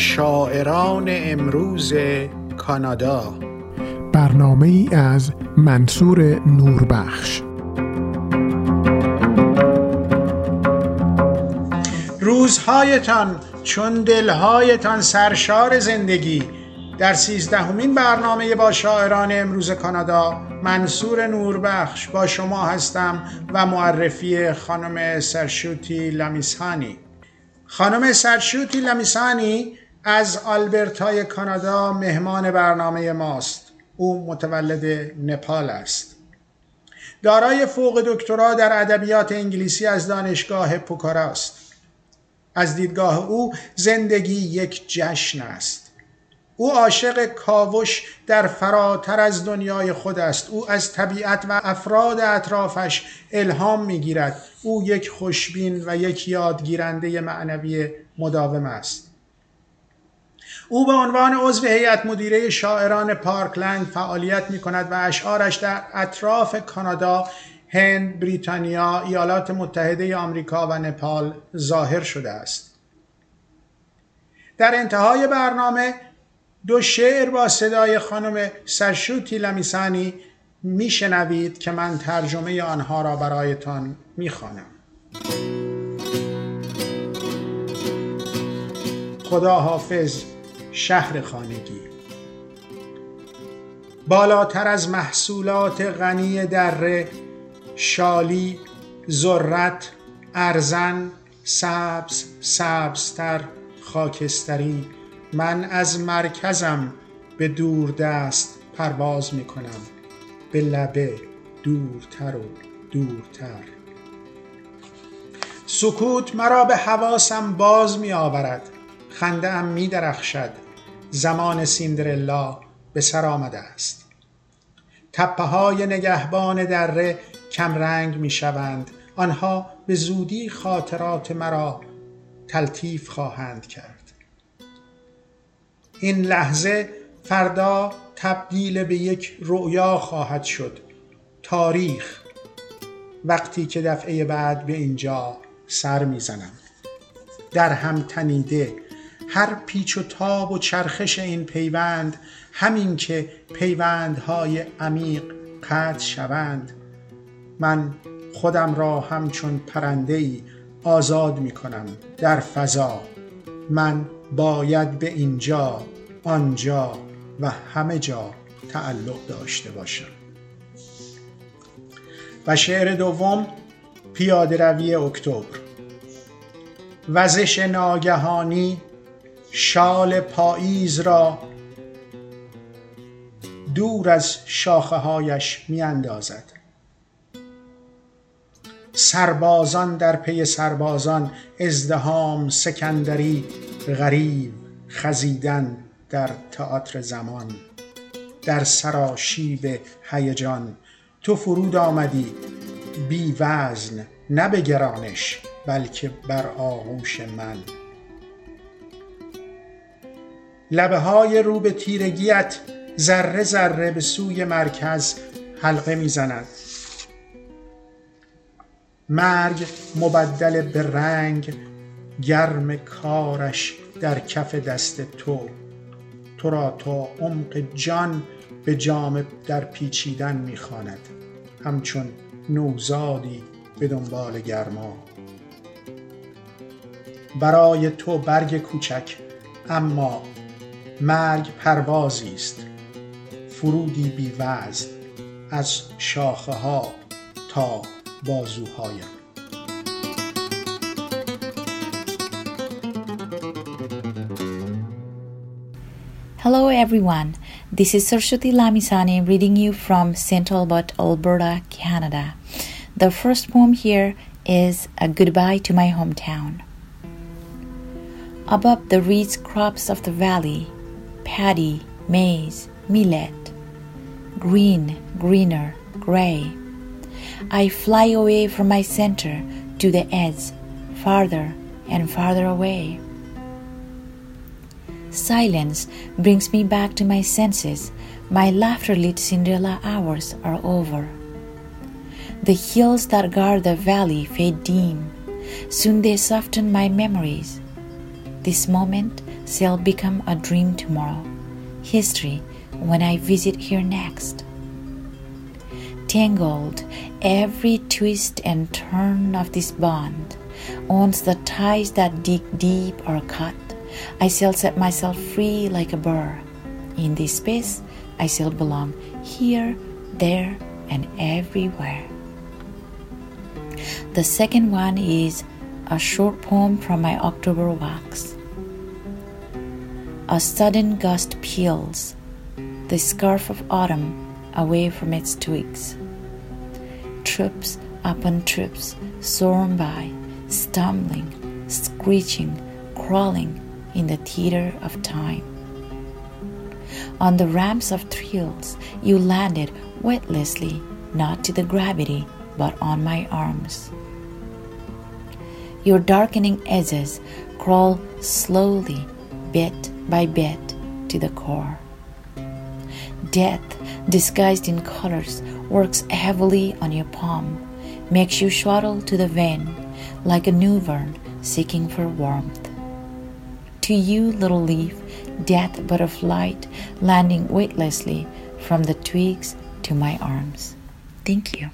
شاعران امروز کانادا. برنامه ای از منصور نوربخش. روزهایتان چون دلهایتان سرشار زندگی. در سیزدهمین برنامه با شاعران امروز کانادا منصور نوربخش با شما هستم و معرفی خانم سرشوتی لمیسانی خانم سرشوتی لمیسانی از آلبرتای کانادا مهمان برنامه ماست. او متولد نپال است. دارای فوق دکترا در ادبیات انگلیسی از دانشگاه پوکارا است. از دیدگاه او زندگی یک جشن است. او عاشق کاوش در فراتر از دنیای خود است. او از طبیعت و افراد اطرافش الهام می‌گیرد. او یک خوشبین و یک یادگیرنده معنوی مداوم است. او به عنوان عضو هیئت مدیره شاعران پارکلند فعالیت می کند و اشعارش در اطراف کانادا، هند، بریتانیا، ایالات متحده آمریکا و نپال ظاهر شده است. در انتهای برنامه دو شعر با صدای خانم سرشوتی لمیسانی میشنوید که من ترجمه آنها را برایتان می‌خوانم. خدا حافظ شهر خانگی. بالاتر از محصولات غنی دره شالی ذرت ارزن سبز سبزتر خاکستری. من از مرکزم به دور دست پرواز می کنم به لبه دورتر و دورتر. سکوت مرا به حواسم باز می آورد خنده ام می درخشد. زمان سیندرلا به سر آمده است. تپه های نگهبان دره کمرنگ می شوند. آنها به زودی خاطرات مرا تلطیف خواهند کرد. این لحظه فردا تبدیل به یک رؤیا خواهد شد. تاریخ. وقتی که دفعه بعد به اینجا سر می‌زنم در هم تنیده هر پیچ و تاب و چرخش این پیوند همین که پیوندهای عمیق قطع شوند. من خودم را همچون پرنده ای آزاد می کنم در فضا. من باید به اینجا آنجا و همه جا تعلق داشته باشم. و شعر دوم پیاده روی اکتبر. وزش ناگهانی شال پاییز را دور از شاخه هایش می اندازد سربازان در پی سربازان ازدهام سکندری غریب خزیدن در تئاتر زمان. در سراشیب هیجان تو فرود آمدی بی وزن نه به گرانش بلکه بر آغوش من. لبه های رو به تیرگیت ذره ذره به سوی مرکز حلقه می‌زند. مرگ مبدل به رنگ گرم کارش در کف دست تو. تو را تا عمق جان به جام در پیچیدن می‌خواند. همچون نوزادی به دنبال گرما. برای تو برگ کوچک اما مرگ پروازی است فرودی بی وزن از شاخه ها تا بازوهایم Hello everyone, this is Sarshati Lamisani reading you from St. Albert, Alberta, Canada. The first poem here is A Goodbye to My Hometown. Above the reeds crops of the valley, paddy, maize, millet, green, greener, gray. I fly away from my center to the edge, farther and farther away. Silence brings me back to my senses. My laughter lit Cinderella hours are over. The hills that guard the valley fade dim. Soon they soften my memories. This moment shall become a dream tomorrow, history when I visit here next. Tangled, every twist and turn of this bond, once the ties that dig deep are cut, I shall set myself free like a bird. In this space, I shall belong here, there, and everywhere. The second one is a short poem from my October walks. A sudden gust peels the scarf of autumn away from its twigs. Troops upon troops swarm by, stumbling, screeching, crawling in the theater of time. On the ramps of thrills, you landed weightlessly, not to the gravity, but on my arms. Your darkening edges crawl slowly, bit by bit, to the core. Death, disguised in colors, works heavily on your palm, makes you swaddle to the vein like a new vern seeking for warmth. To you, little leaf, death but a flight, landing weightlessly from the twigs to my arms. Thank you.